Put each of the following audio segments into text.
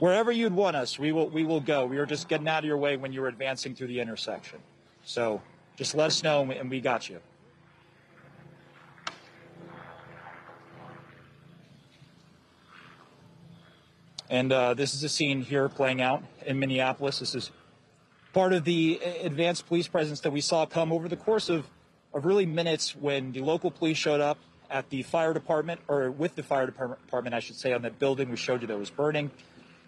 wherever you'd want us, we will we will go. We were just getting out of your way when you were advancing through the intersection. So just let us know, and we got you. And uh, this is a scene here playing out in Minneapolis. This is part of the advanced police presence that we saw come over the course of, of really minutes when the local police showed up at the fire department, or with the fire department, I should say, on that building we showed you that was burning.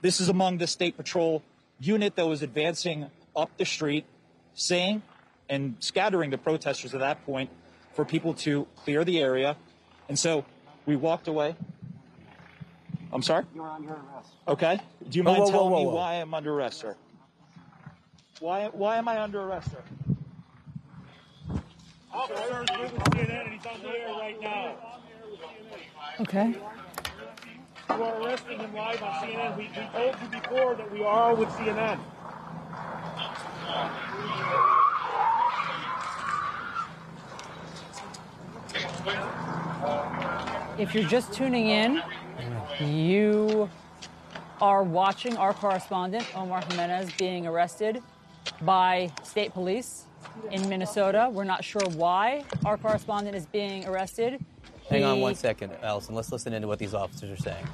This is among the state patrol unit that was advancing up the street, saying and scattering the protesters at that point for people to clear the area. And so we walked away. I'm sorry? You're under arrest. Okay. Do you mind whoa, whoa, telling whoa, me whoa. why I'm under arrest, sir? Why, why am I under arrest, sir? Officers with CNN and he's on the air right now. Okay. You are arresting him live on CNN. We, we told you before that we are with CNN. If you're just tuning in, you are watching our correspondent, Omar Jimenez, being arrested by state police in Minnesota. We're not sure why our correspondent is being arrested. Hang on one second, Allison. Let's listen into what these officers are saying.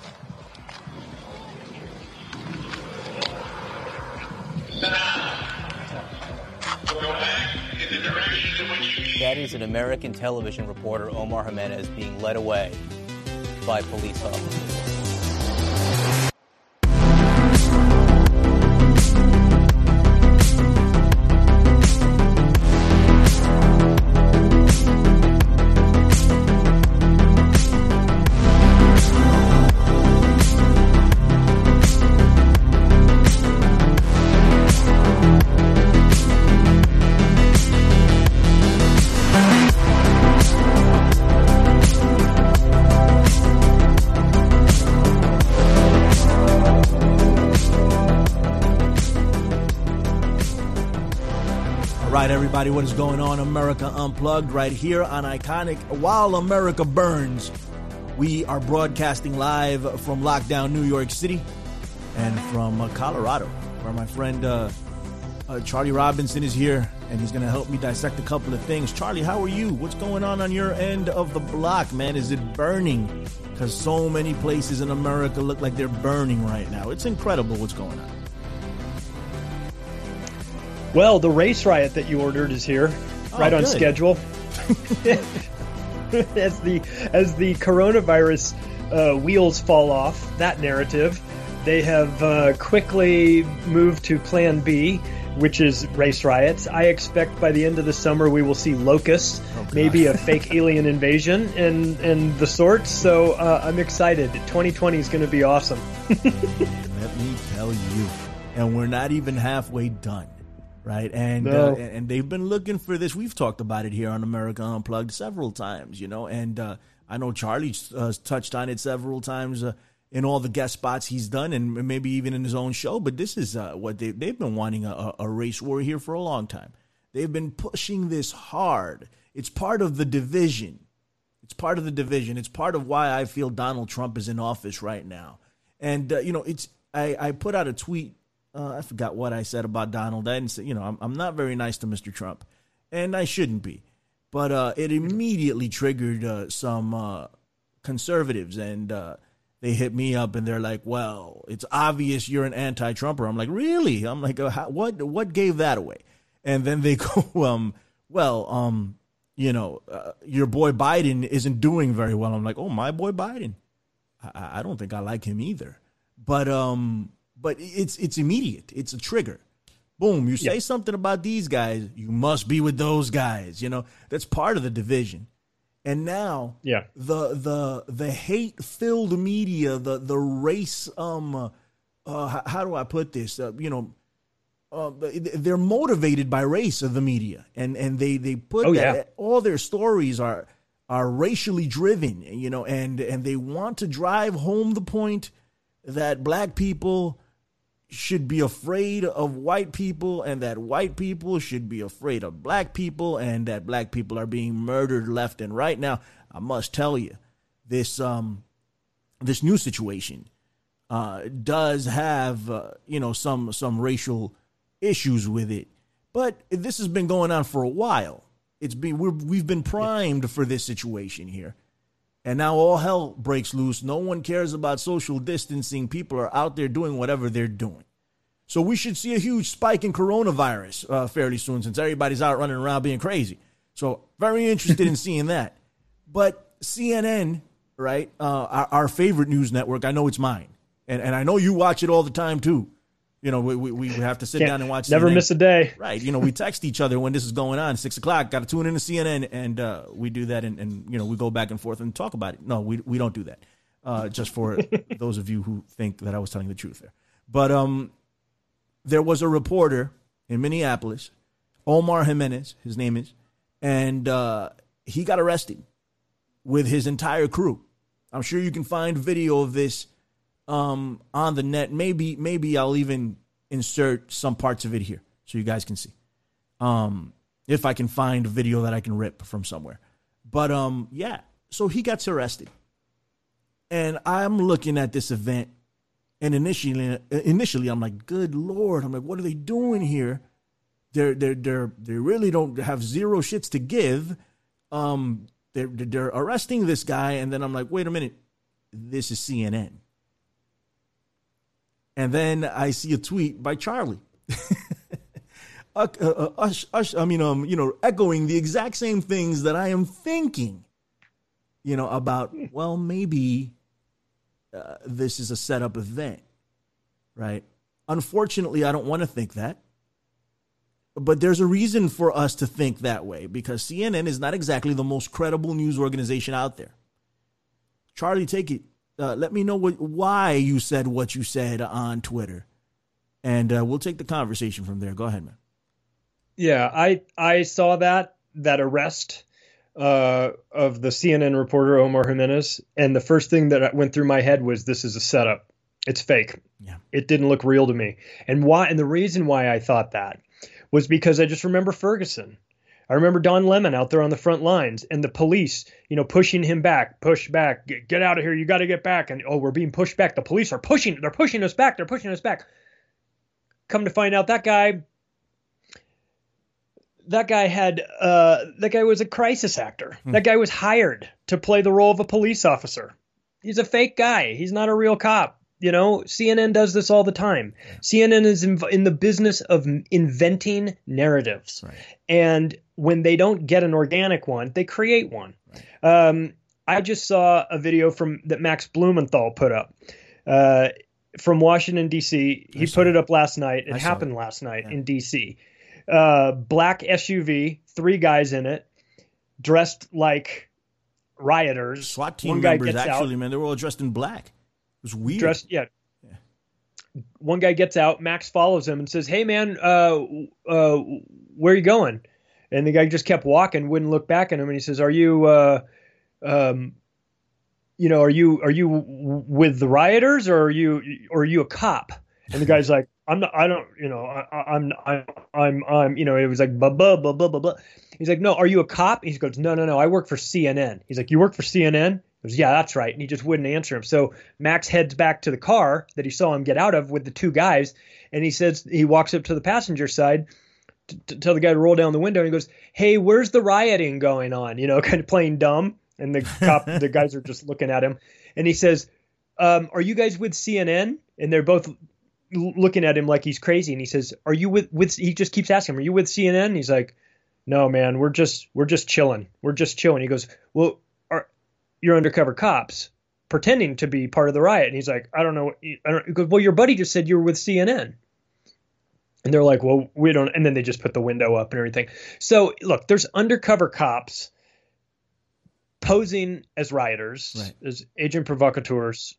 That is an American television reporter, Omar Jimenez, being led away by police officers. Everybody, what is going on? America Unplugged right here on Iconic While America Burns. We are broadcasting live from lockdown New York City and from uh, Colorado, where my friend uh, uh, Charlie Robinson is here and he's going to help me dissect a couple of things. Charlie, how are you? What's going on on your end of the block, man? Is it burning? Because so many places in America look like they're burning right now. It's incredible what's going on. Well, the race riot that you ordered is here, right on good. schedule. as the as the coronavirus uh, wheels fall off that narrative, they have uh, quickly moved to Plan B, which is race riots. I expect by the end of the summer we will see locusts, maybe a fake alien invasion, and and the sorts. So uh, I'm excited. 2020 is going to be awesome. Let me tell you. And we're not even halfway done, right? And No. uh, and they've been looking for this. We've talked about it here on America Unplugged several times, you know. And uh, I know Charlie uh, touched on it several times uh, in all the guest spots he's done, and maybe even in his own show. But this is uh, what they they've been wanting a, a- race war here for a long time. They've been pushing this hard. It's part of the division. It's part of the division. It's part of why I feel Donald Trump is in office right now. And uh, you know, it's I, I put out a tweet. Uh, I forgot what I said about Donald. I didn't say, you know, I'm, I'm not very nice to Mr. Trump, and I shouldn't be. But uh, it immediately triggered uh, some uh, conservatives, and uh, they hit me up, and they're like, "Well, it's obvious you're an anti-Trumper." I'm like, "Really?" I'm like, uh, "What? What gave that away?" And then they go, um, "Well, um, you know, your boy Biden isn't doing very well." I'm like, "Oh, my boy Biden." I, I don't think I like him either. But um, but it's it's immediate. It's a trigger. Boom! You say Yeah. something about these guys, you must be with those guys. You know that's part of the division. And now, Yeah. the the the hate filled media, the the race um, uh, how, how do I put this? Uh, you know, uh, they're motivated by race of the media, and and they they put Oh, that yeah. all their stories are are racially driven, you know, and and they want to drive home the point that black people should be afraid of white people and that white people should be afraid of black people and that black people are being murdered left and right. Now i must tell you this um this new situation uh, does have uh, you know some some racial issues with it, but this has been going on for a while. It's been we've been primed for this situation here, and now all hell breaks loose. No one cares about social distancing. People are out there doing whatever they're doing. So we should see a huge spike in coronavirus uh, fairly soon, since everybody's out running around being crazy. So very interested in seeing that. But CNN, right, uh, our, our favorite news network. I know it's mine and and I know you watch it all the time too. You know, we, we, we have to sit Can't- down and watch. It. Never CNN. miss a day. Right. You know, we text each other when this is going on. Six o'clock. Got to tune in to CNN, and uh, we do that, and, and you know, we go back and forth and talk about it. No, we we don't do that. Uh, just for those of you who think that I was telling the truth there. But um, there was a reporter in Minneapolis, Omar Jimenez, his name is, and uh, he got arrested with his entire crew. I'm sure you can find video of this um, on the net. Maybe maybe I'll even insert some parts of it here so you guys can see. Um, if I can find a video that I can rip from somewhere. But um, yeah. So he gets arrested, and I'm looking at this event, and initially, initially I'm like, "Good lord!" I'm like, "What are they doing here?" They're they're they're they really don't have zero shits to give. Um, they're they're arresting this guy, and then I'm like, "Wait a minute, this is CNN." And then I see a tweet by Charlie. uh, uh, ush, ush, I mean, um, you know, echoing the exact same things that I am thinking, you know, about, well, maybe uh, this is a setup event, right? Unfortunately, I don't want to think that. But there's a reason for us to think that way because CNN is not exactly the most credible news organization out there. Charlie, take it. Uh, let me know what, why you said what you said on Twitter, and uh, we'll take the conversation from there. Go ahead, man. Yeah, I I saw that that arrest uh, of the CNN reporter Omar Jimenez, and the first thing that went through my head was this is a setup. It's fake. Yeah. It didn't look real to me. And why? And the reason why I thought that was because I just remember Ferguson. I remember Don Lemon out there on the front lines and the police, you know, pushing him back, push back, get, get out of here, you got to get back. And oh, we're being pushed back. The police are pushing, they're pushing us back, they're pushing us back. Come to find out, that guy, that guy had, uh, that guy was a crisis actor. That guy was hired to play the role of a police officer. He's a fake guy. He's not a real cop. You know, CNN does this all the time. CNN is in, in the business of inventing narratives. And when they don't get an organic one, they create one. Um, I just saw a video from that Max Blumenthal put up uh, from Washington D.C. He put it up last night. It I happened last night in D.C. Uh, black SUV, three guys in it, dressed like rioters. SWAT team One guy members, gets out- actually, man, they were all dressed in black. Was weird. dressed yeah. One guy gets out. Max follows him and says, "Hey man, uh, uh, where are you going?" And the guy just kept walking, wouldn't look back at him, and he says, "Are you, uh, um, you know, are you are you w- with the rioters or are you or are you a cop?" And the guy's like, "I'm not. I don't. You know, I, I'm I'm I'm I'm. You know, it was like blah blah blah blah blah blah." He's like, "No, are you a cop?" He goes, "No, no, no. I work for CNN." He's like, "You work for CNN?" Goes, "Yeah, that's right." And he just wouldn't answer him. So Max heads back to the car that he saw him get out of with the two guys, and he says he walks up to the passenger side to, to tell the guy to roll down the window, and he goes, "Hey, where's the rioting going on?" You know, kind of playing dumb. And the cop, the guys are just looking at him, and he says, um, "Are you guys with CNN?" And they're both looking at him like he's crazy. And he says, "Are you with with?" He just keeps asking him, "Are you with CNN?" And he's like, "No, man, we're just we're just chilling. We're just chilling." He goes, "Well, you're undercover cops pretending to be part of the riot?" And he's like, "I don't know." I don't. He goes, "Well, your buddy just said you were with CNN." And they're like, "Well, we don't." And then they just put the window up and everything. So look, there's undercover cops posing as rioters, Right. as agent provocateurs.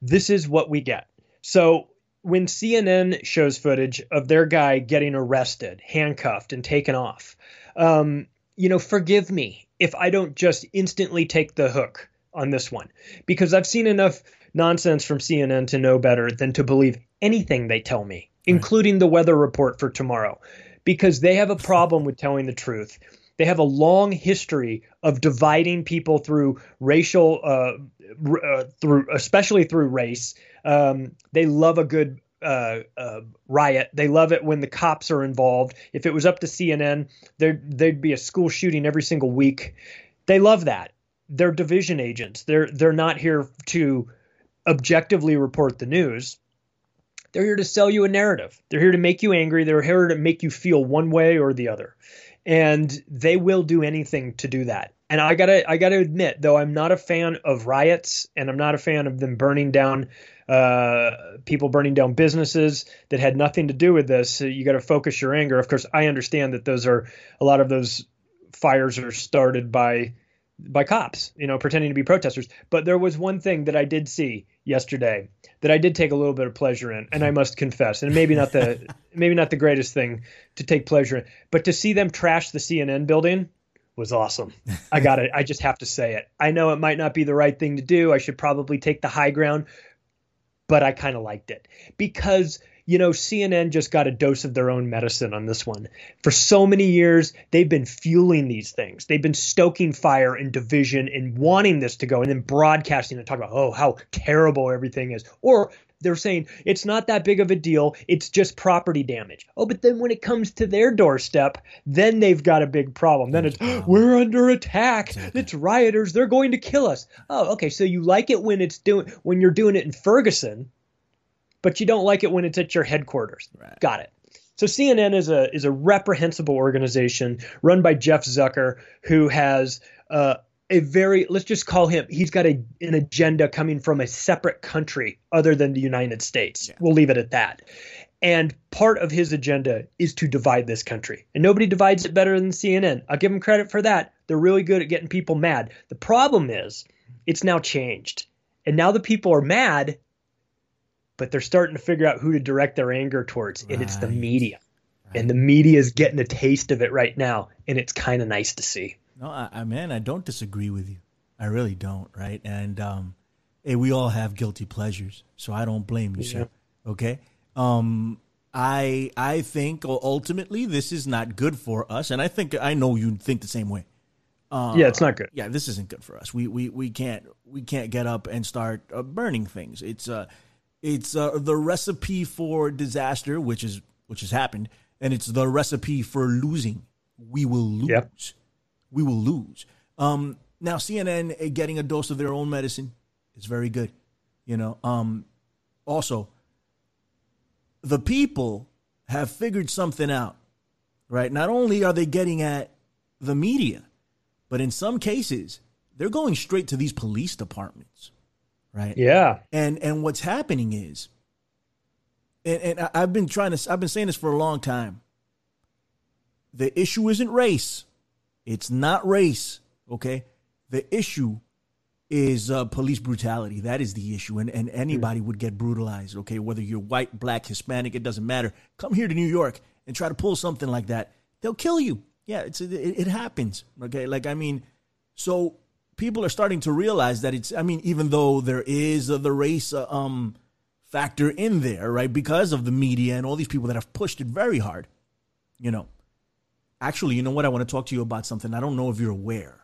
This is what we get. So when CNN shows footage of their guy getting arrested, handcuffed, and taken off, um, you know, forgive me if I don't just instantly take the hook on this one, because I've seen enough nonsense from CNN to know better than to believe anything they tell me, including the weather report for tomorrow, because they have a problem with telling the truth. They have a long history of dividing people through racial, uh, r- uh, through especially through race, Um, they love a good uh, uh, riot. They love it when the cops are involved. If it was up to CNN, there there'd be a school shooting every single week. They love that. They're division agents. They're they're not here to objectively report the news. They're here to sell you a narrative. They're here to make you angry. They're here to make you feel one way or the other. And they will do anything to do that. And I gotta I gotta admit, though I'm not a fan of riots and I'm not a fan of them burning down uh, people burning down businesses that had nothing to do with this. So you got to focus your anger. Of course, I understand that those are a lot of those fires are started by by cops, you know, pretending to be protesters. But there was one thing that I did see yesterday that I did take a little bit of pleasure in, and I must confess, and maybe not the maybe not the greatest thing to take pleasure in, but to see them trash the CNN building was awesome. I got it. I just have to say it. I know it might not be the right thing to do. I should probably take the high ground, but I kind of liked it because you know, CNN just got a dose of their own medicine on this one. For so many years, they've been fueling these things. They've been stoking fire and division and wanting this to go and then broadcasting and talking about, oh, how terrible everything is. Or they're saying it's not that big of a deal. It's just property damage. Oh, but then when it comes to their doorstep, then they've got a big problem. Then it's we're under attack. It's rioters. They're going to kill us. Oh, okay. So you like it when it's doing when you're doing it in Ferguson, but you don't like it when it's at your headquarters. Right. Got it. So CNN is a is a reprehensible organization run by Jeff Zucker, who has uh, a very let's just call him. He's got a, an agenda coming from a separate country other than the United States. We'll leave it at that. And part of his agenda is to divide this country. And nobody divides it better than CNN. I'll give them credit for that. They're really good at getting people mad. The problem is, it's now changed. And now the people are mad but they're starting to figure out who to direct their anger towards, and it's the Right. media. And the media is getting a taste of it right now, and it's kind of nice to see. No, I, I man, I don't disagree with you. I really don't, right? And um, hey, we all have guilty pleasures, so I don't blame you, sir. Okay. Um, I I think ultimately this is not good for us, and I think I know you think the same way. yeah, it's not good. Yeah, this isn't good for us. We we we can't we can't get up and start uh, burning things. It's uh it's uh, the recipe for disaster, which is which has happened, and it's the recipe for losing. We will lose. Yep. We will lose. Um, now CNN uh, getting a dose of their own medicine is very good. You know. Um, also, the people have figured something out, right? Not only are they getting at the media, but in some cases, they're going straight to these police departments, right? Yeah. And and what's happening is, and, and I've been trying to, I've been saying this for a long time. The issue isn't race. It's not race. Okay. The issue is uh, police brutality. That is the issue, and and anybody would get brutalized. Okay, whether you're white, black, Hispanic, it doesn't matter. Come here to New York and try to pull something like that. They'll kill you. Yeah, it's it, it happens. Okay, like I mean, so people are starting to realize that it's. I mean, even though there is uh, the race uh, um factor in there, right, because of the media and all these people that have pushed it very hard. You know, actually, you know what? I want to talk to you about something. I don't know if you're aware,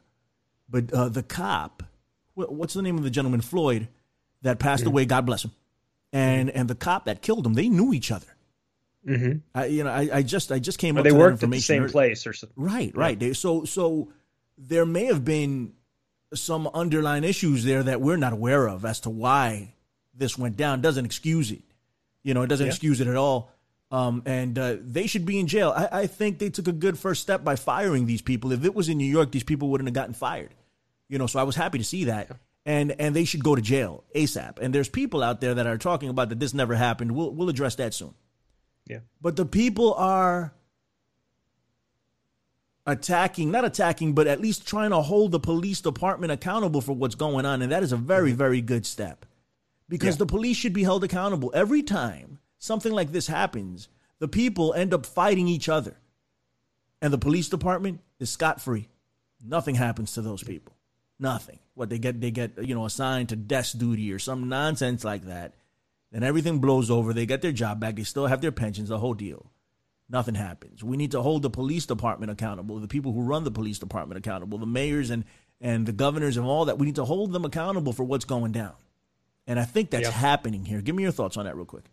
but uh, the cop, what's the name of the gentleman, Floyd, that passed away? God bless him. And and the cop that killed him, they knew each other. Mm-hmm. I, you know, I, I just I just came Or up they to worked at the same place or something. Right, right. They, so so there may have been some underlying issues there that we're not aware of as to why this went down. Doesn't excuse it. You know, it doesn't Yeah. excuse it at all. Um, and uh, they should be in jail. I, I think they took a good first step by firing these people. If it was in New York, these people wouldn't have gotten fired. You know, so I was happy to see that. And and they should go to jail ASAP. And there's people out there that are talking about that this never happened. We'll we'll address that soon. Yeah. But the people are attacking, not attacking, but at least trying to hold the police department accountable for what's going on. And that is a very, very good step because Yeah. the police should be held accountable. Every time something like this happens, the people end up fighting each other. And the police department is scot free. Nothing happens to those people. Nothing. What they get, they get, you know, assigned to desk duty or some nonsense like that. Then everything blows over. They get their job back. They still have their pensions, the whole deal. Nothing happens. We need to hold the police department accountable, the people who run the police department accountable, the mayors and, and the governors and all that. We need to hold them accountable for what's going down. And I think that's Yeah. happening here. Give me your thoughts on that real quick.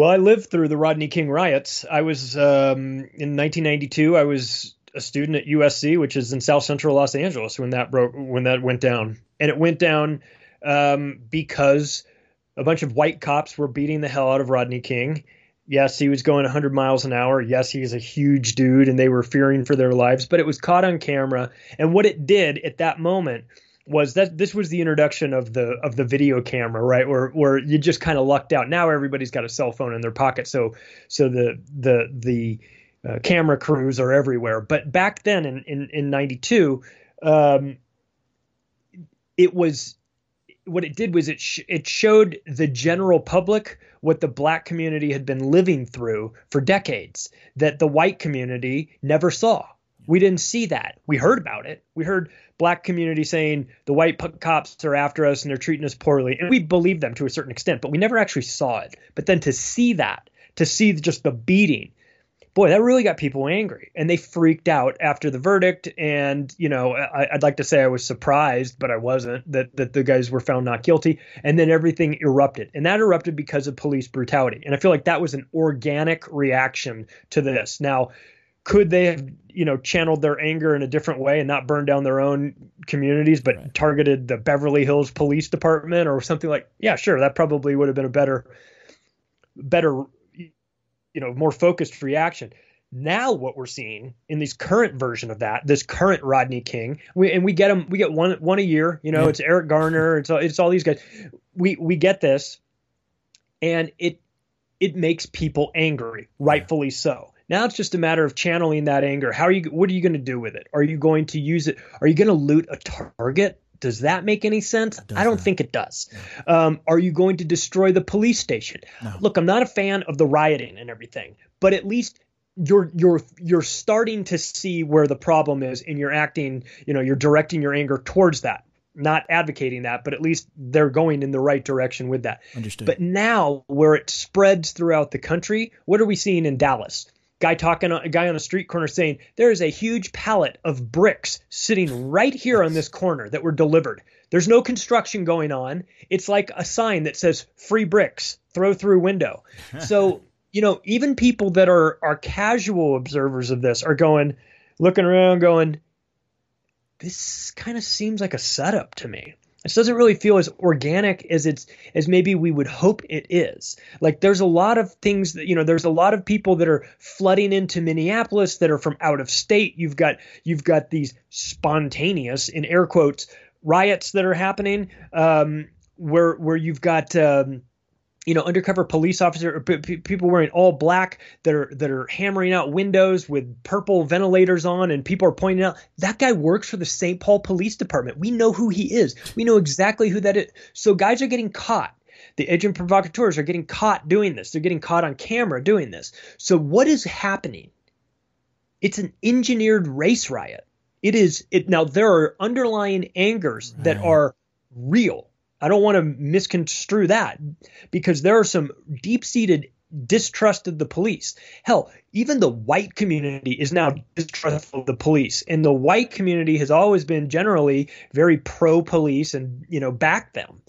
Well, I lived through the Rodney King riots. I was um, in 1992. I was a student at USC, which is in South Central Los Angeles, when that broke, when that went down, and it went down um, because a bunch of white cops were beating the hell out of Rodney King. Yes, he was going 100 miles an hour. Yes, he's a huge dude, and they were fearing for their lives. But it was caught on camera, and what it did at that moment was that this was the introduction of the of the video camera, right? Where where you just kind of lucked out. Now everybody's got a cell phone in their pocket, so so the the the uh, camera crews are everywhere. But back then in in, in '92, um, it was what it did was it sh- it showed the general public what the black community had been living through for decades that the white community never saw. We didn't see that. We heard about it. We heard black community saying the white p- cops are after us and they're treating us poorly, and we believed them to a certain extent, but we never actually saw it. But then to see that, to see just the beating, boy, that really got people angry, and they freaked out after the verdict. And you know, I, I'd like to say I was surprised, but I wasn't that that the guys were found not guilty. And then everything erupted, and that erupted because of police brutality. And I feel like that was an organic reaction to this. Now, could they have you know channeled their anger in a different way and not burned down their own communities, but targeted the Beverly Hills Police Department or something like? Yeah, sure, that probably would have been a better better you know more focused reaction. Now what we're seeing in this current version of that this current rodney king we, and we get them we get one one a year you know it's eric garner it's all, it's all these guys. We we get this and it it makes people angry rightfully so now it's just a matter of channeling that anger how are you what are you going to do with it are you going to use it are you going to loot a target does that make any sense? I don't think it does. Um, are you going to destroy the police station? Look, I'm not a fan of the rioting and everything, but at least you're you're you're starting to see where the problem is, and you're acting. You know, you're directing your anger towards that. Not advocating that, but at least they're going in the right direction with that. Understood. But now, where it spreads throughout the country, what are we seeing in Dallas? Guy talking, a guy on a street corner saying there is a huge pallet of bricks sitting right here on this corner that were delivered. There's no construction going on. It's like a sign that says "free bricks, throw through window." So you know, even people that are are casual observers of this are going, looking around, going, "This kind of seems like a setup to me." This doesn't really feel as organic as it's as maybe we would hope it is. Like there's a lot of things that you know, there's a lot of people that are flooding into Minneapolis that are from out of state. You've got you've got these spontaneous in air quotes riots that are happening um, where where you've got um, you know undercover police officer or p- p- people wearing all black that are that are hammering out windows with purple ventilators on and people are pointing out that guy works for the St. Paul Police Department. We know who he is. We know exactly who that is. So guys are getting caught. The agent provocateurs are getting caught doing this. They're getting caught on camera doing this. So what is happening? It's an engineered race riot. It is it now there are underlying angers that are real. I don't want to misconstrue that because there are some deep-seated distrust of the police. Hell, even the white community is now distrustful of the police, and the white community has always been generally very pro-police and you know back them.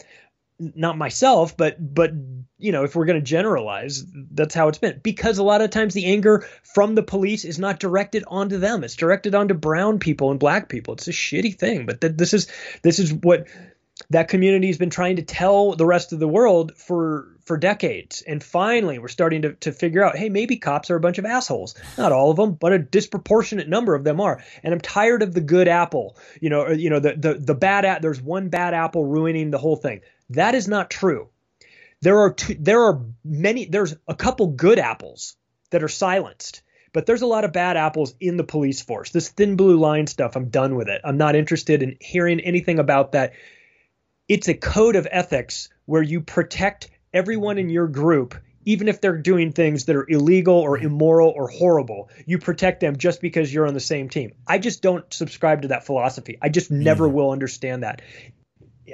Not myself, but but you know if we're going to generalize, that's how it's been. Because a lot of times the anger from the police is not directed onto them; it's directed onto brown people and black people. It's a shitty thing, but th- this is this is what that community has been trying to tell the rest of the world for for decades. And finally we're starting to, to figure out hey maybe cops are a bunch of assholes. Not all of them but a disproportionate number of them are. And i'm tired of the good apple you know or, you know the the, the bad a- there's one bad apple ruining the whole thing. That is not true. There are two, there are many there's a couple good apples that are silenced but there's a lot of bad apples in the police force. This thin blue line stuff i'm done with it. I'm not interested in hearing anything about that it's a code of ethics where you protect everyone in your group even if they're doing things that are illegal or immoral or horrible. You protect them just because you're on the same team. I just don't subscribe to that philosophy. I just never mm. will understand that.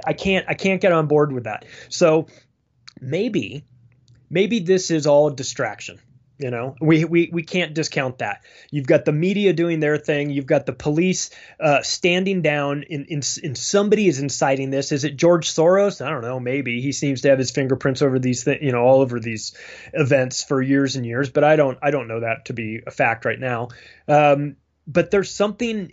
I can't i can't get on board with that. So maybe maybe this is all a distraction You know, we, we we can't discount that. You've got the media doing their thing. You've got the police uh, standing down. In, in in somebody is inciting this. Is it George Soros? I don't know. Maybe he seems to have his fingerprints over these things. You know, all over these events for years and years. But I don't I don't know that to be a fact right now. Um, but there's something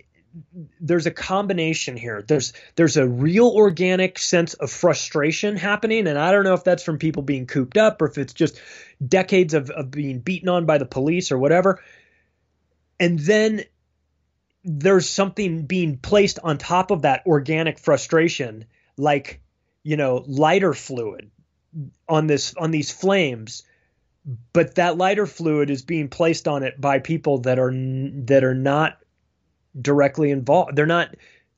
there's a combination here. There's there's a real organic sense of frustration happening, and I don't know if that's from people being cooped up or if it's just decades of, of being beaten on by the police or whatever. And then there's something being placed on top of that organic frustration, like you know lighter fluid on this on these flames but that lighter fluid is being placed on it by people that are that are not directly involved. They're not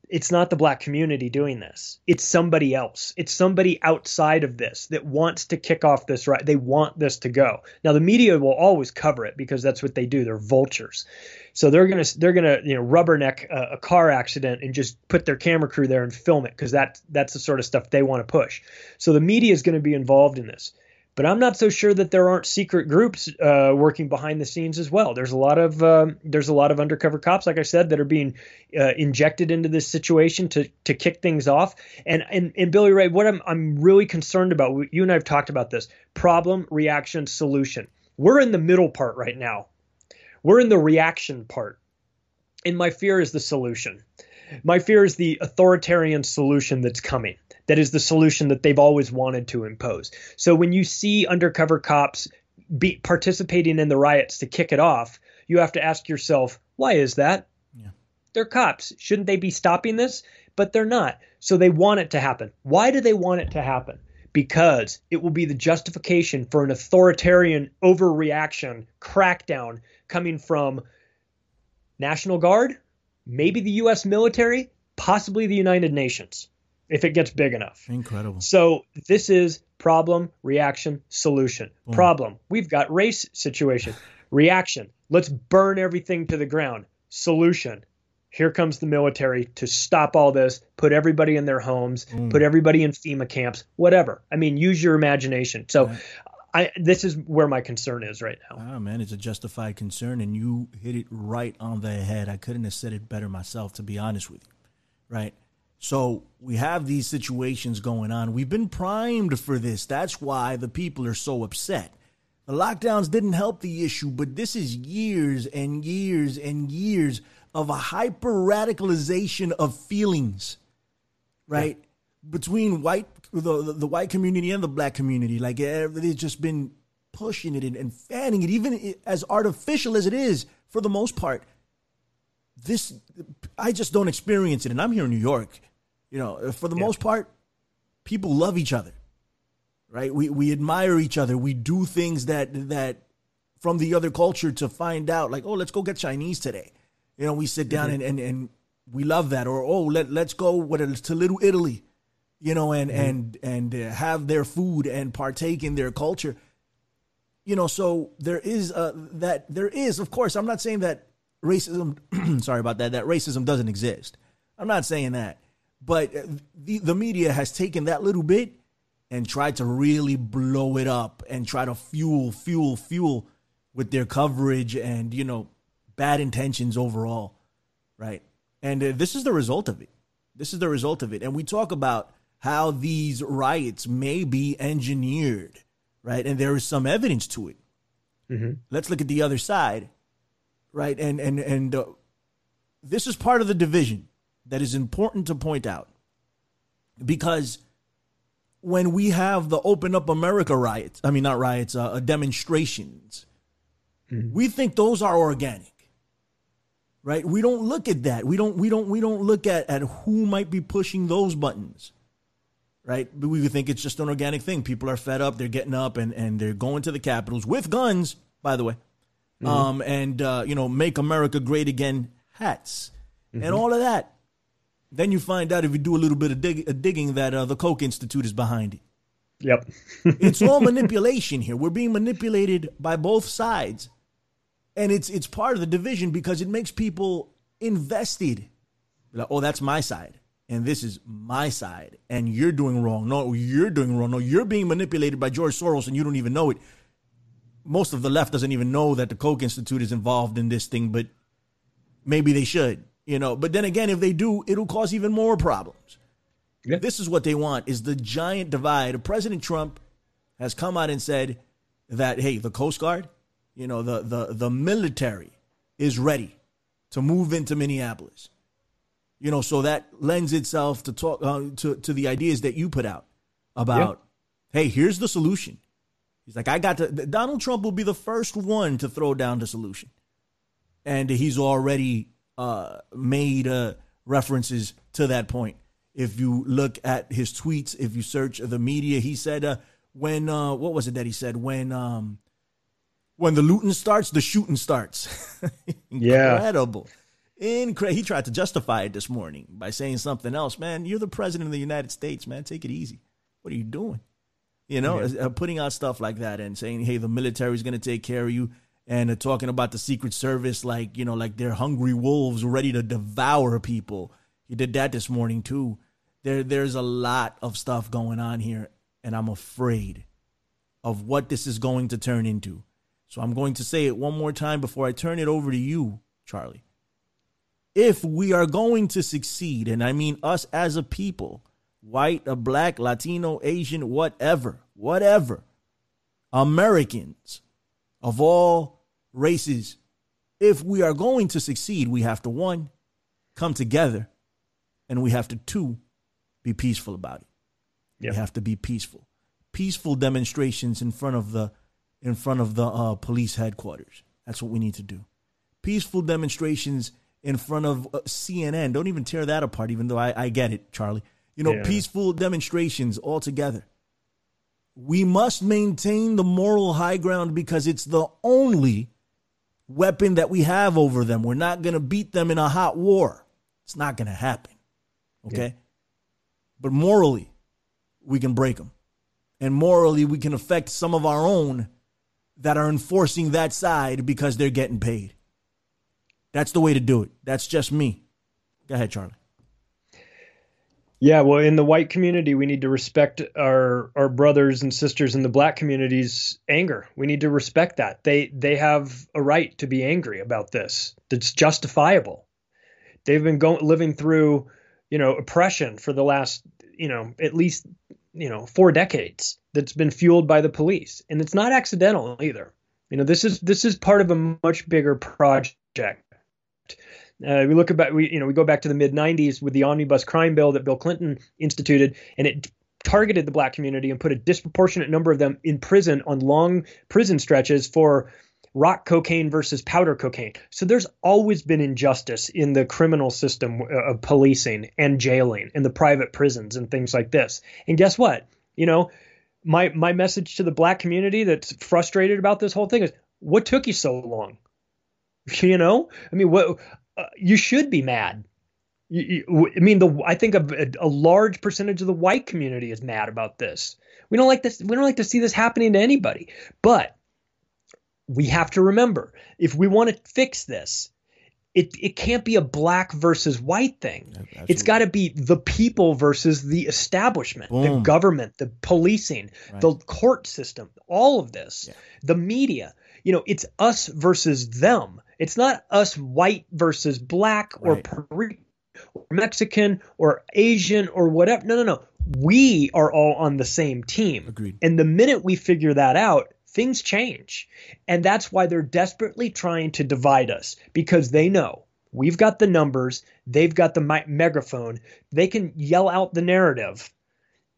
it's not the black community doing this. It's somebody else. It's somebody outside of this that wants to kick off this right. They want this to go. Now the media will always cover it because that's what they do. They're vultures. So they're gonna they're gonna you know rubberneck a, a car accident and just put their camera crew there and film it because that that's the sort of stuff they want to push. So the media is going to be involved in this but I'm not so sure that there aren't secret groups uh, working behind the scenes as well. There's a lot of uh, there's a lot of undercover cops, like I said, that are being uh, injected into this situation to to kick things off. And and, and Billy Ray, what I'm I'm really concerned about, you and I have talked about this problem, reaction, solution. We're in the middle part right now. We're in the reaction part, and my fear is the solution. My fear is the authoritarian solution that's coming that is the solution that they've always wanted to impose. So when you see undercover cops be participating in the riots to kick it off, you have to ask yourself, why is that? Yeah. They're cops. Shouldn't they be stopping this? But they're not. So they want it to happen. Why do they want it to happen? Because it will be the justification for an authoritarian overreaction, crackdown coming from National Guard, maybe the US military, possibly the United Nations if it gets big enough. Incredible. So this is problem, reaction, solution. Boom. Problem. We've got race situation. Reaction. Let's burn everything to the ground. Solution. Here comes the military to stop all this, put everybody in their homes, Boom. put everybody in FEMA camps, whatever. I mean, use your imagination. So. I this is where my concern is right now. Oh man, it's a justified concern and you hit it right on the head. I couldn't have said it better myself to be honest with you. Right? So we have these situations going on. We've been primed for this. That's why the people are so upset. The lockdowns didn't help the issue, but this is years and years and years of a hyper radicalization of feelings, right? Yeah. Between white the, the, the white community and the black community, like they've just been pushing it and, and fanning it, even as artificial as it is for the most part. This I just don't experience it, and I'm here in New York, you know, for the yeah. most part, people love each other, right? We we admire each other. We do things that that from the other culture to find out, like, oh, let's go get Chinese today. You know, we sit down mm-hmm. and, and and we love that. Or oh, let let's go what to Little Italy, you know, and mm-hmm. and and uh, have their food and partake in their culture. You know, so there is uh, that there is, of course. I'm not saying that racism. sorry about that. That racism doesn't exist. I'm not saying that. But the, the media has taken that little bit and tried to really blow it up and try to fuel, fuel, fuel with their coverage and, you know, bad intentions overall. Right. And uh, this is the result of it. This is the result of it. And we talk about how these riots may be engineered, right? And there is some evidence to it. Mm-hmm. Let's look at the other side, right? And and and uh, this is part of the division that is important to point out because when we have the Open Up America riots, I mean, not riots, uh, uh, demonstrations, mm-hmm. we think those are organic. Right? We don't look at that. We don't we don't we don't look at, at who might be pushing those buttons. Right? But we think it's just an organic thing. People are fed up, they're getting up and, and they're going to the capitals with guns, by the way. Mm-hmm. Um, and uh, you know, make America great again hats mm-hmm. and all of that. Then you find out if you do a little bit of dig- digging that uh, the Koch Institute is behind it. Yep. it's all manipulation here. We're being manipulated by both sides. And it's it's part of the division because it makes people invested. Like, oh, that's my side. And this is my side. And you're doing wrong. No, you're doing wrong. No, you're being manipulated by George Soros and you don't even know it. most of the left doesn't even know that the Koch Institute is involved in this thing, but maybe they should, you know. But then again, if they do, it'll cause even more problems. Yeah. This is what they want: is the giant divide. President Trump has come out and said that hey, the Coast Guard, you know, the the the military is ready to move into Minneapolis. You know, so that lends itself to talk uh, to to the ideas that you put out about, hey, here's the solution. He's like, I got to. Donald Trump will be the first one to throw down the solution, and he's already uh, made uh, references to that point. If you look at his tweets, if you search the media, he said uh, when uh, what was it that he said when um, when the looting starts, the shooting starts. Yeah. Incredible. He tried to justify it this morning by saying something else. Man, you're the president of the United States, man. Take it easy. What are you doing? You know, uh, putting out stuff like that and saying, hey, the military is going to take care of you. And uh, talking about the Secret Service like, you know, like they're hungry wolves ready to devour people. He did that this morning, too. There, There's a lot of stuff going on here. And I'm afraid of what this is going to turn into. So I'm going to say it one more time before I turn it over to you, Charlie. If we are going to succeed, and I mean us as a people, white, a black, Latino, Asian, whatever, whatever, Americans of all races, if we are going to succeed, we have to one, come together, and we have to two, be peaceful about it. Yeah. We have to be peaceful. Peaceful demonstrations in front of the in front of the uh, police headquarters. That's what we need to do. Peaceful demonstrations in front of uh, CNN. Don't even tear that apart, even though I, I get it, Charlie. You know, Yeah. peaceful demonstrations all together. We must maintain the moral high ground because it's the only weapon that we have over them. We're not going to beat them in a hot war. It's not going to happen. Okay? But morally, we can break them. And morally, we can affect some of our own that are enforcing that side because they're getting paid. That's the way to do it. That's just me. Go ahead, Charlie. Yeah, well, in the white community, we need to respect our our brothers and sisters in the black community's anger. We need to respect that. They they have a right to be angry about this. That's justifiable. They've been going living through, you know, oppression for the last, you know, at least, you know, four decades. That's been fueled by the police, and it's not accidental either. You know, this is this is part of a much bigger project. Uh, we look about we you know we go back to the mid 90s with the omnibus crime bill that Bill Clinton instituted and it targeted the black community and put a disproportionate number of them in prison on long prison stretches for rock cocaine versus powder cocaine. So there's always been injustice in the criminal system uh, of policing and jailing and the private prisons and things like this. And guess what? You know, my my message to the black community that's frustrated about this whole thing is what took you so long? You know, I mean, what uh, you should be mad. You, you, I mean, the I think a, a large percentage of the white community is mad about this. We don't like this. We don't like to see this happening to anybody. But we have to remember, if we want to fix this, it it can't be a black versus white thing. It's got to be the people versus the establishment, the government, the policing, the court system, all of this, the media. You know, it's us versus them. It's not us white versus black or Right. Puerto or Mexican or Asian or whatever. No, no, no. We are all on the same team. Agreed. And the minute we figure that out, things change. And that's why they're desperately trying to divide us because they know we've got the numbers, they've got the mi- megaphone, they can yell out the narrative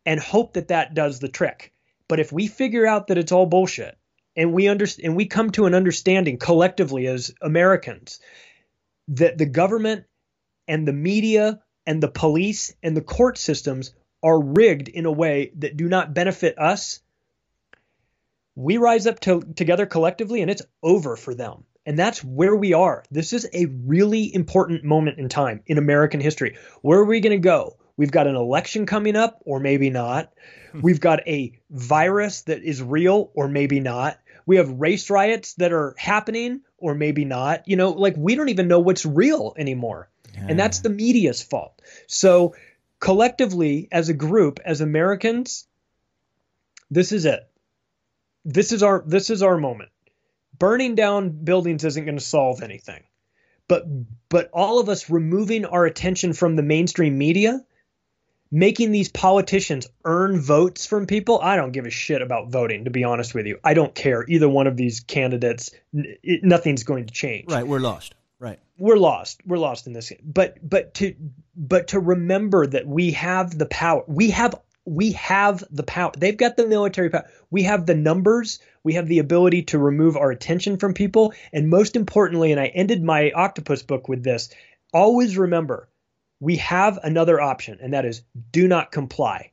and hope that that does the trick. But if we figure out that it's all bullshit and we understand and we come to an understanding collectively as Americans that the government and the media and the police and the court systems are rigged in a way that do not benefit us, we rise up to, together collectively and it's over for them. And that's where we are. This is a really important moment in time in American history. Where are we going to go? We've got an election coming up, or maybe not. We've got a virus that is real, or maybe not. We have race riots that are happening, or maybe not. You know, like we don't even know what's real anymore. And that's the media's fault. So, collectively, as a group, as Americans, this is it. This is our this is our moment. burning down buildings isn't going to solve anything. But but all of us removing our attention from the mainstream media, making these politicians earn votes from people, I don't give a shit about voting to be honest with you. I don't care either one of these candidates. It, nothing's going to change. Right, we're lost. Right. We're lost. We're lost in this. But but to but to remember that we have the power. We have we have the power. They've got the military power. We have the numbers. We have the ability to remove our attention from people. And most importantly, and I ended my octopus book with this always remember we have another option, and that is do not comply.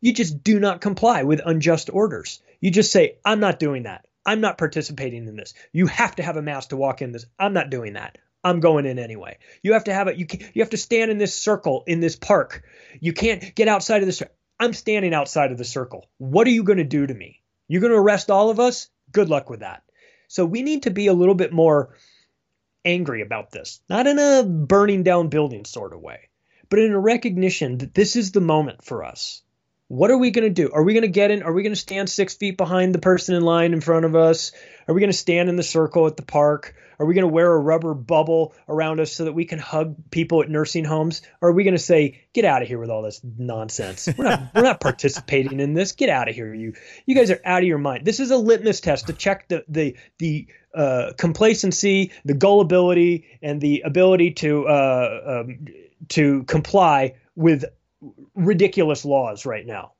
You just do not comply with unjust orders. You just say, I'm not doing that. I'm not participating in this. You have to have a mask to walk in this. I'm not doing that. I'm going in anyway. You have to have it. You you have to stand in this circle in this park. You can't get outside of this. I'm standing outside of the circle. What are you going to do to me? You're going to arrest all of us? Good luck with that. So we need to be a little bit more angry about this, not in a burning down building sort of way, but in a recognition that this is the moment for us. What are we going to do? Are we going to get in? Are we going to stand six feet behind the person in line in front of us? Are we going to stand in the circle at the park? Are we going to wear a rubber bubble around us so that we can hug people at nursing homes? Or are we going to say, "Get out of here with all this nonsense. We're not we're not participating in this. Get out of here, you. You guys are out of your mind. This is a litmus test to check the the the uh, complacency, the gullibility, and the ability to uh, um, to comply with ridiculous laws right now.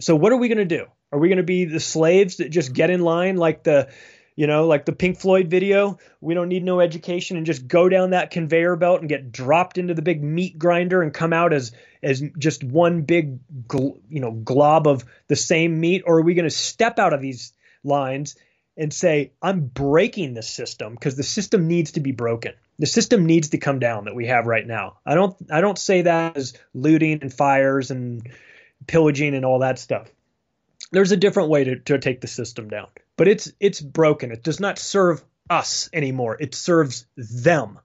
So what are we going to do? Are we going to be the slaves that just get in line like the you know, like the Pink Floyd video, we don't need no education and just go down that conveyor belt and get dropped into the big meat grinder and come out as as just one big you know glob of the same meat or are we going to step out of these lines and say I'm breaking the system because the system needs to be broken. The system needs to come down that we have right now. I don't I don't say that as looting and fires and pillaging and all that stuff. There's a different way to, to take the system down but it's it's broken. It does not serve us anymore. It serves them.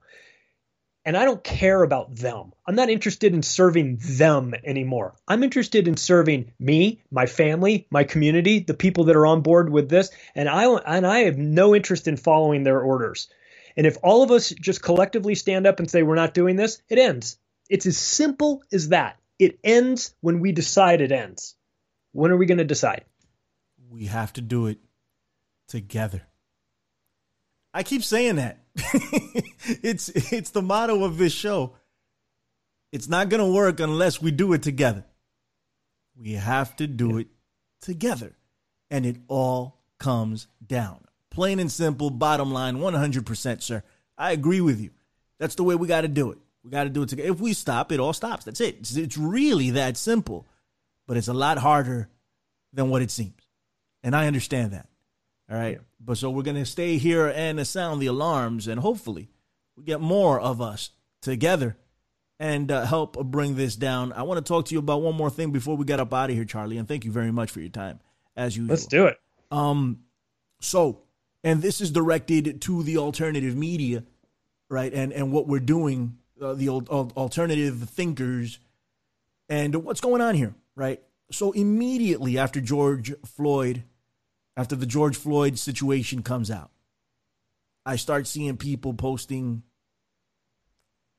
And I don't care about them. I'm not interested in serving them anymore. I'm interested in serving me, my family, my community, the people that are on board with this, and I and I have no interest in following their orders. And if all of us just collectively stand up and say we're not doing this, it ends. It's as simple as that. It ends when we decide it ends. When are we going to decide? We have to do it together. I keep saying that. it's it's the motto of this show. It's not going to work unless we do it together. We have to do it together. And it all comes down. Plain and simple, bottom line, 100%, sir. I agree with you. That's the way we got to do it. We got to do it together. If we stop, it all stops. That's it. It's, it's really that simple. But it's a lot harder than what it seems. And I understand that. All right. Yeah. But so we're going to stay here and sound the alarms, and hopefully we get more of us together and uh, help bring this down. I want to talk to you about one more thing before we get up out of here, Charlie. And thank you very much for your time, as usual. Let's do it. Um, so, and this is directed to the alternative media, right? And and what we're doing, uh, the old, alternative thinkers, and what's going on here, right? So immediately after George Floyd after the George Floyd situation comes out. I start seeing people posting,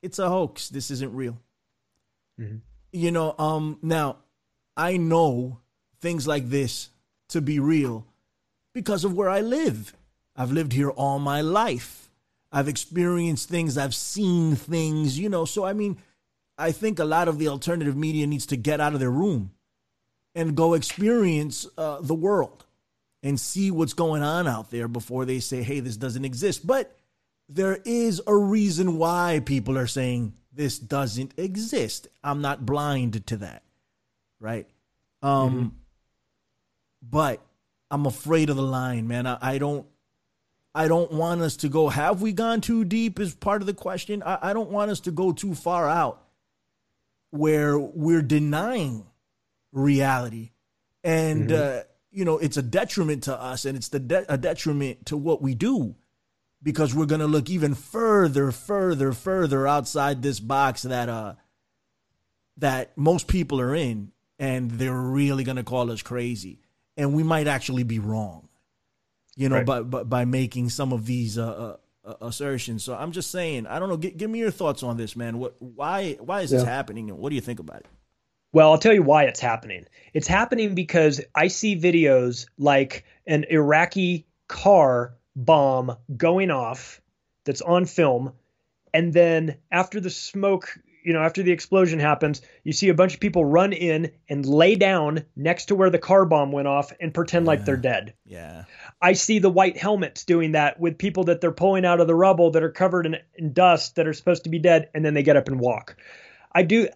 it's a hoax. This isn't real. Mm-hmm. You know, um, now I know things like this to be real because of where I live. I've lived here all my life. I've experienced things, I've seen things, you know. So, I mean, I think a lot of the alternative media needs to get out of their room and go experience uh, the world and see what's going on out there before they say, hey, this doesn't exist. But there is a reason why people are saying this doesn't exist. I'm not blind to that. Right. Um, mm-hmm. but I'm afraid of the line, man. I, I, don't I don't want us to go, have we gone too deep is part of the question. I, I don't want us to go too far out where we're denying reality. And mm-hmm. uh, you know, it's a detriment to us and it's the de- a detriment to what we do because we're going to look even further, further, further outside this box that, uh, that most people are in and they're really going to call us crazy and we might actually be wrong. you know, Right. by, by by making some of these uh, uh, assertions. So I'm just saying, I don't know. G- give me your thoughts on this, man. What, why, why is this happening, and what do you think about it? Well, I'll tell you why it's happening. It's happening because I see videos like an Iraqi car bomb going off that's on film. And then after the smoke, you know, after the explosion happens, you see a bunch of people run in and lay down next to where the car bomb went off and pretend like they're dead. Yeah, I see the white helmets doing that with people that they're pulling out of the rubble that are covered in, in dust that are supposed to be dead, and then they get up and walk. I do.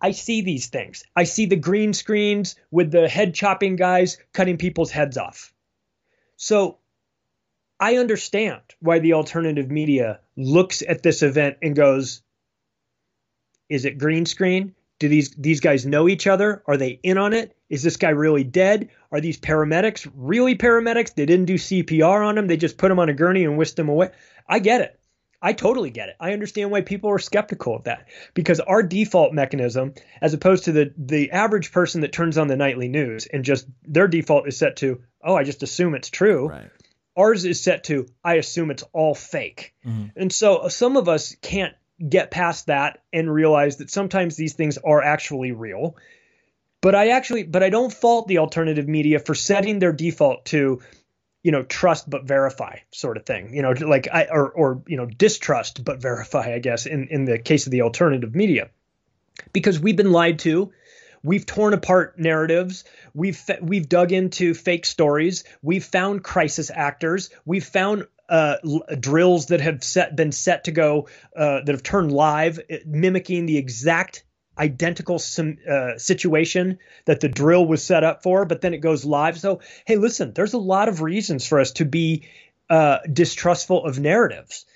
I see these things. I see the green screens with the head chopping guys cutting people's heads off. So I understand why the alternative media looks at this event and goes, is it green screen? Do these these guys know each other? Are they in on it? Is this guy really dead? Are these paramedics really paramedics? They didn't do CPR on him. They just put him on a gurney and whisked him away. I get it. I totally get it. I understand why people are skeptical of that because our default mechanism, as opposed to the the average person that turns on the nightly news and just their default is set to, oh, I just assume it's true. right. Ours is set to, I assume it's all fake. And so uh, some of us can't get past that and realize that sometimes these things are actually real. But I actually, but I don't fault the alternative media for setting their default to, you know, trust but verify sort of thing. You know, like I or or you know, distrust but verify. I guess in in the case of the alternative media, because we've been lied to. We've torn apart narratives. We've we've dug into fake stories. We've found crisis actors. We've found uh, drills that have set been set to go uh, that have turned live, eh, mimicking the exact identical sim, uh, situation that the drill was set up for, but then it goes live. So hey, listen, there's a lot of reasons for us to be uh, distrustful of narratives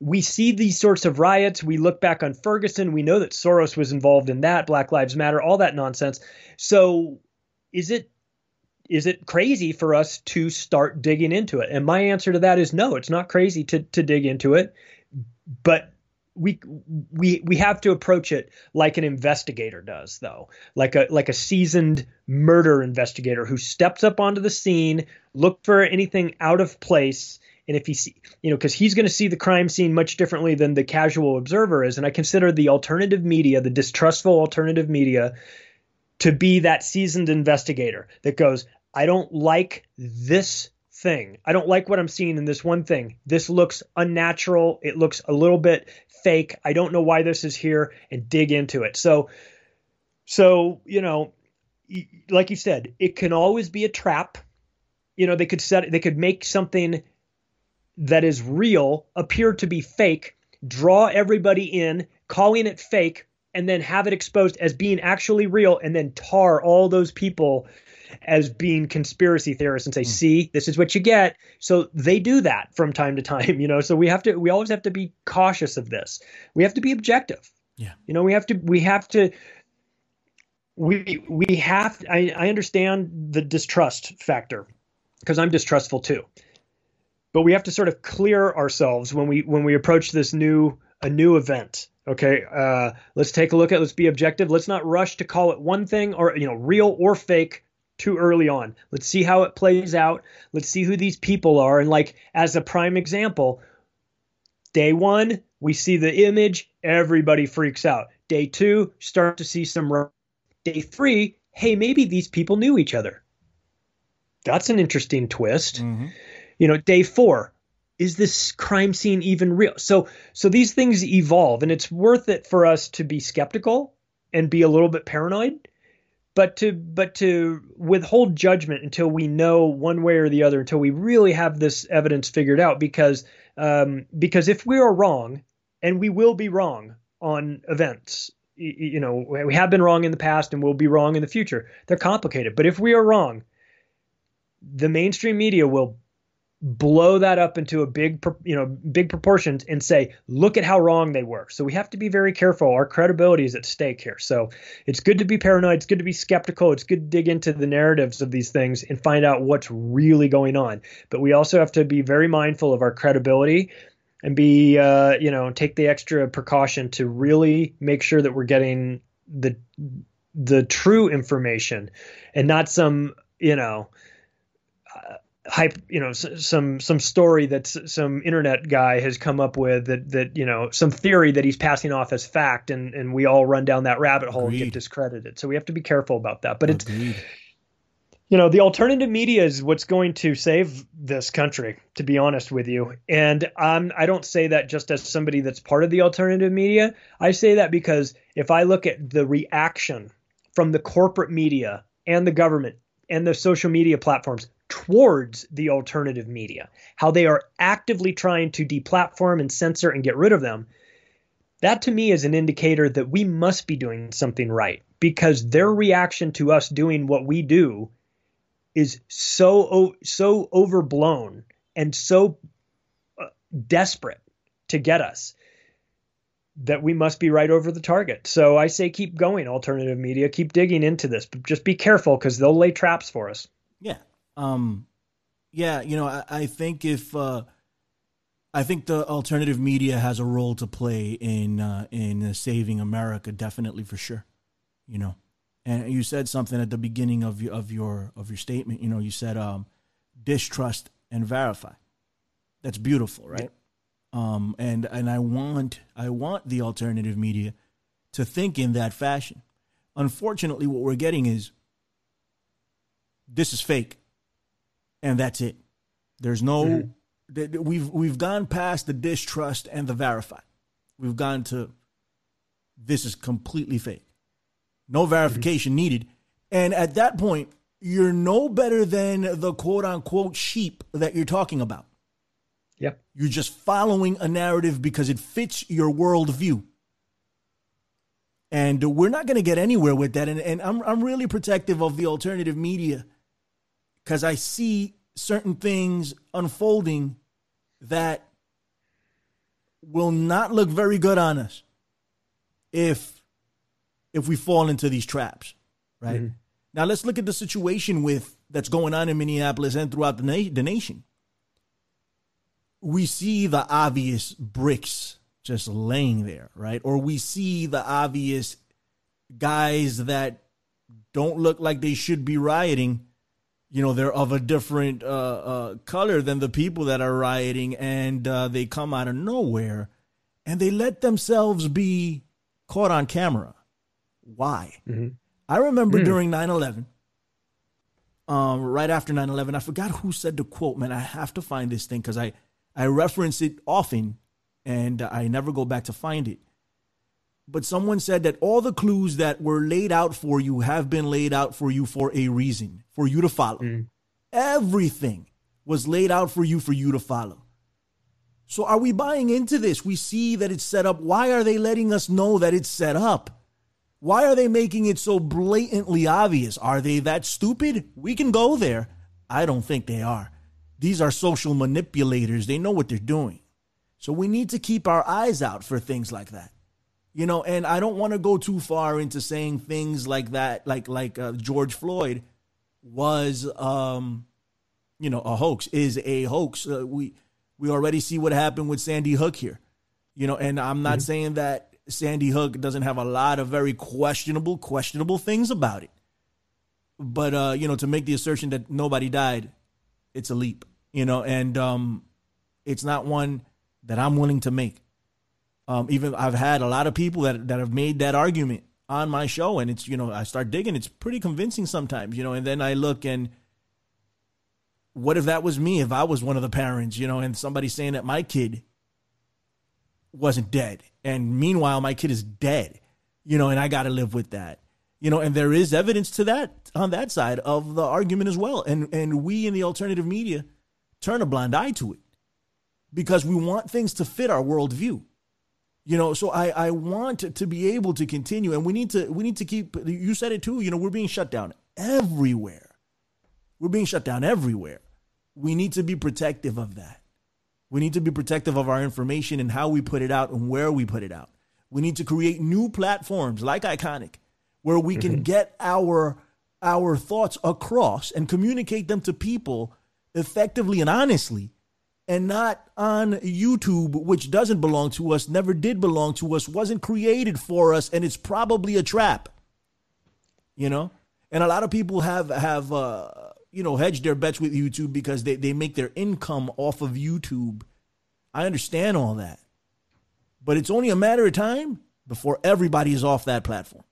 we see these sorts of riots. We look back on Ferguson. We know that Soros was involved in that, Black Lives Matter, all that nonsense. So is it is it crazy for us to start digging into it? And my answer to that is no, it's not crazy to to dig into it, but we we we have to approach it like an investigator does though. Like a like a seasoned murder investigator who steps up onto the scene look for anything out of place and if he see you know because he's going to see the crime scene much differently than the casual observer is and i consider the alternative media the distrustful alternative media to be that seasoned investigator that goes i don't like this thing. I don't like what i'm seeing in this one thing. This looks unnatural. It looks a little bit fake. I don't know why this is here and dig into it. So so you know like you said it can always be a trap. You know they could set they could make something that is real appear to be fake, draw everybody in, calling it fake, and then have it exposed as being actually real, and then tar all those people as being conspiracy theorists and say, see, this is what you get. So they do that from time to time, you know. So we have to we always have to be cautious of this. We have to be objective. Yeah. You know, we have to we have to we we have I, I understand the distrust factor because I'm distrustful too but we have to sort of clear ourselves when we when we approach this new a new event okay uh, let's take a look at let's be objective let's not rush to call it one thing or you know real or fake too early on. Let's see how it plays out. Let's see who these people are. And like as a prime example day one we see the image. Everybody freaks out. Day two start to see some day three hey maybe these people knew each other. That's an interesting twist. Mm-hmm. You know day four is this crime scene even real? So so these things evolve and it's worth it for us to be skeptical and be a little bit paranoid but to but to withhold judgment until we know one way or the other until we really have this evidence figured out because um, because if we are wrong and we will be wrong on events y- y- you know we have been wrong in the past and we'll be wrong in the future they're complicated. But if we are wrong the mainstream media will blow that up into a big you know big proportions and say look at how wrong they were. So we have to be very careful. Our credibility is at stake here. So it's good to be paranoid. It's good to be skeptical. It's good to dig into the narratives of these things and find out what's really going on. But we also have to be very mindful of our credibility and be uh, you know take the extra precaution to really make sure that we're getting the the true information and not some you know hype you know some some story that some internet guy has come up with that that you know some theory that he's passing off as fact and and we all run down that rabbit hole Agreed. and get discredited so we have to be careful about that but Agreed. it's you know the alternative media is what's going to save this country to be honest with you and um, i don't say that just as somebody that's part of the alternative media i say that because if i look at the reaction from the corporate media and the government and the social media platforms towards the alternative media, how they are actively trying to deplatform and censor and get rid of them, that to me is an indicator that we must be doing something right because their reaction to us doing what we do is so so overblown and so uh, desperate to get us that we must be right over the target. So I say keep going alternative media, keep digging into this, but just be careful cuz they'll lay traps for us. Yeah. Um, yeah, you know, I, I think if uh, I think the alternative media has a role to play in uh, in saving America, definitely for sure. You know, and you said something at the beginning of your of your of your statement. You know, you said um, distrust and verify. That's beautiful, right? Um, and and I want I want the alternative media to think in that fashion. Unfortunately, what we're getting is this is fake and that's it. There's no mm-hmm. we've we've gone past the distrust and the verify. We've gone to this is completely fake. No verification mm-hmm. needed. And at that point, you're no better than the quote unquote sheep that you're talking about. Yep. You're just following a narrative because it fits your worldview. And we're not going to get anywhere with that. And, and I'm, I'm really protective of the alternative media because I see certain things unfolding that will not look very good on us if if we fall into these traps, right? Mm-hmm. Now let's look at the situation with that's going on in Minneapolis and throughout the, na- the nation. We see the obvious bricks just laying there, right? Or we see the obvious guys that don't look like they should be rioting you know they're of a different uh, uh, color than the people that are rioting and uh, they come out of nowhere and they let themselves be caught on camera why mm-hmm. i remember mm. during 9-11 um, right after 9-11 i forgot who said the quote man i have to find this thing because i i reference it often and i never go back to find it but someone said that all the clues that were laid out for you have been laid out for you for a reason, for you to follow. Mm. Everything was laid out for you for you to follow. So are we buying into this? We see that it's set up. Why are they letting us know that it's set up? Why are they making it so blatantly obvious? Are they that stupid? We can go there. I don't think they are. These are social manipulators. They know what they're doing. So we need to keep our eyes out for things like that. You know, and I don't want to go too far into saying things like that, like like uh, George Floyd was, um, you know, a hoax is a hoax. Uh, we we already see what happened with Sandy Hook here, you know, and I'm not mm-hmm. saying that Sandy Hook doesn't have a lot of very questionable questionable things about it, but uh, you know, to make the assertion that nobody died, it's a leap, you know, and um, it's not one that I'm willing to make. Um, even I've had a lot of people that that have made that argument on my show, and it's you know I start digging. It's pretty convincing sometimes, you know. And then I look and what if that was me? If I was one of the parents, you know, and somebody saying that my kid wasn't dead, and meanwhile my kid is dead, you know, and I got to live with that, you know. And there is evidence to that on that side of the argument as well. And and we in the alternative media turn a blind eye to it because we want things to fit our worldview. You know, so I, I want to be able to continue, and we need to we need to keep. You said it too. You know, we're being shut down everywhere. We're being shut down everywhere. We need to be protective of that. We need to be protective of our information and how we put it out and where we put it out. We need to create new platforms like Ickonic, where we can mm-hmm. get our our thoughts across and communicate them to people effectively and honestly and not on YouTube, which doesn't belong to us, never did belong to us, wasn't created for us, and it's probably a trap. You know, and a lot of people have have uh, you know, hedged their bets with YouTube because they, they make their income off of YouTube. I understand all that. But it's only a matter of time before everybody is off that platform.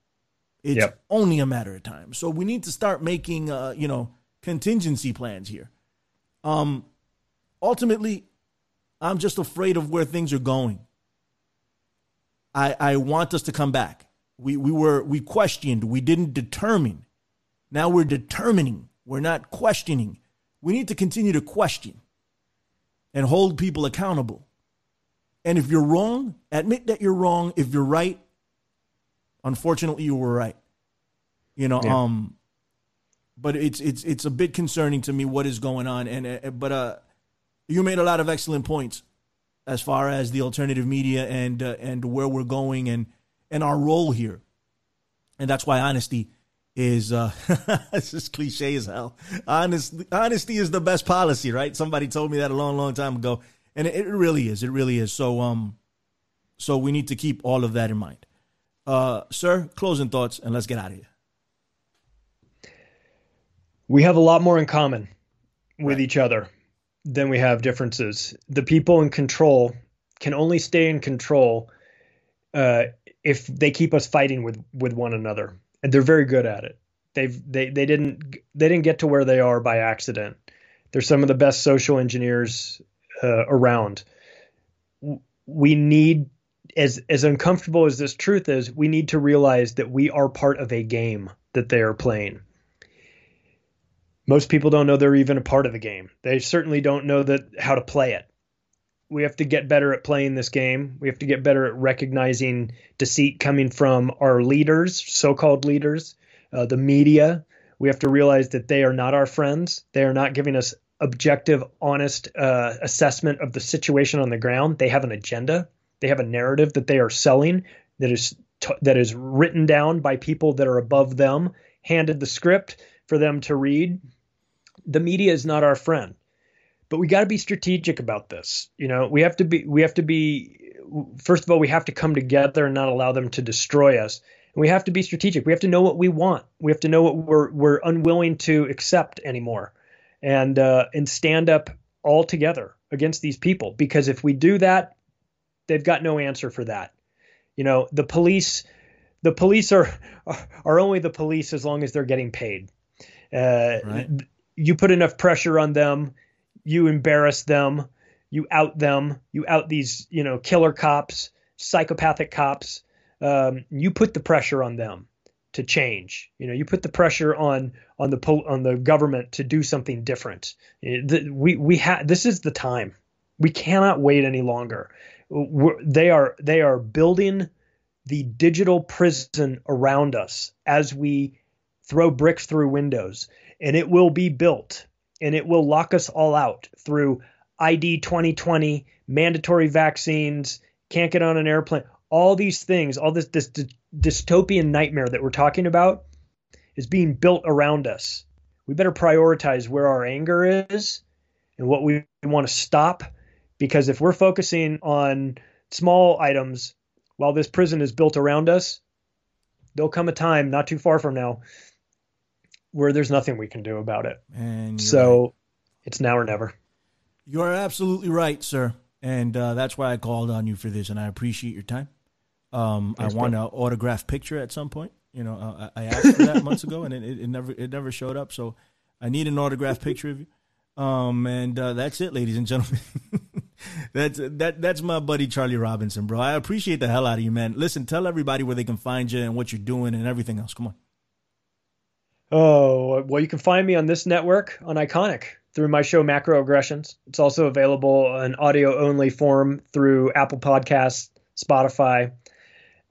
It's Yep. only a matter of time. So we need to start making, uh, you know, contingency plans here. Um, ultimately, I'm just afraid of where things are going. I I want us to come back. We we were we questioned. We didn't determine. Now we're determining. We're not questioning. We need to continue to question and hold people accountable. And if you're wrong, admit that you're wrong. If you're right, unfortunately you were right. You know, Yeah. um but it's it's it's a bit concerning to me what is going on and uh, but uh you made a lot of excellent points as far as the alternative media and uh, and where we're going and and our role here. And that's why honesty is uh it's just cliche as hell. Honest honesty is the best policy, right? Somebody told me that a long long time ago and it, it really is. It really is. So um so we need to keep all of that in mind. Uh sir, closing thoughts and let's get out of here. we have a lot more in common with Right. each other than we have differences. The people in control can only stay in control uh, if they keep us fighting with with one another, and they're very good at it. They've they they didn't they didn't get to where they are by accident. They're some of the best social engineers uh, around. We need as as uncomfortable as this truth is, we need to realize that we are part of a game that they are playing most people don't know they're even a part of the game. They certainly don't know that how to play it. We have to get better at playing this game. We have to get better at recognizing deceit coming from our leaders, so-called leaders, uh, the media. We have to realize that they are not our friends. They are not giving us objective, honest uh, assessment of the situation on the ground. They have an agenda. They have a narrative that they are selling that is t- that is written down by people that are above them, handed the script for them to read the media is not our friend. But we got to be strategic about this you know? We have to be we have to be first of all we have to come together and not allow them to destroy us. And we have to be strategic. We have to know what we want. We have to know what we're we're unwilling to accept anymore. And uh, and stand up all together against these people. Because if we do that they've got no answer for that. You know the police the police are are only the police as long as they're getting paid. Uh, Right. You put enough pressure on them, you embarrass them, you out them, you out these, you know, killer cops, psychopathic cops. Um, you put the pressure on them to change. You know, you put the pressure on on the pol- on the government to do something different. Eh, We we have this is the time. We cannot wait any longer. We're, they are they are building the digital prison around us as we throw bricks through windows and it will be built and it will lock us all out through ID 2020, mandatory vaccines, can't get on an airplane. All these things, all this, this dy- dystopian nightmare that we're talking about is being built around us. We better prioritize where our anger is and what we want to stop because if we're focusing on small items while this prison is built around us, there'll come a time not too far from now where there's nothing we can do about it. And So right. it's now or never. You are absolutely right, sir. And uh, that's why I called on you for this, and I appreciate your time. Um, Thanks, I want an autograph picture at some point. You know, uh, I I asked for that months ago, and it, it never it never showed up. So I need an autograph picture of you. Um, and uh, that's it, ladies and gentlemen. that's that that's my buddy Charlie Robinson, bro. I appreciate the hell out of you, man. Listen, tell everybody where they can find you and what you're doing and everything else. Come on. Oh, well, you can find me on this network on Ickonic through my show Macroaggressions. It's also available in audio only form through Apple Podcasts, Spotify,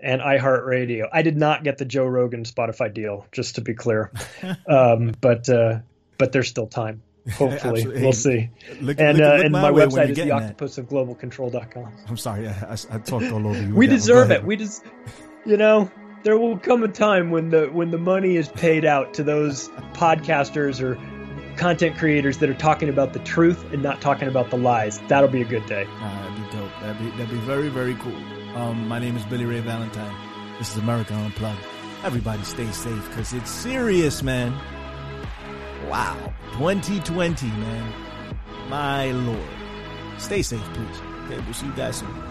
and iHeartRadio. I did not get the Joe Rogan Spotify deal, just to be clear. um, but uh, but there's still time. Hopefully, Absolutely. we'll see. Look, And look- uh, look and my my website is theoctopusofglobalcontrol.com. I'm sorry, I, I, I talked all over you. we with that one. Go deserve it. We just, you know, there will come a time when the when the money is paid out to those podcasters or content creators that are talking about the truth and not talking about the lies. That'll be a good day. Nah, that'd be dope. That'd be that'd be very very cool. Um, my name is Billy Ray Valentine. This is America Unplugged. Everybody stay safe because it's serious, man. Wow. 2020, man. My lord. Stay safe, please. Okay, we'll see you guys soon.